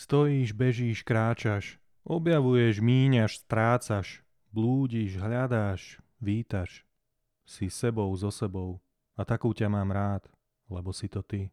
Stojíš, bežíš, kráčaš, objavuješ, míňaš, strácaš, blúdiš, hľadáš, vítaš. Si sebou, so sebou a takú ťa mám rád, lebo si to ty.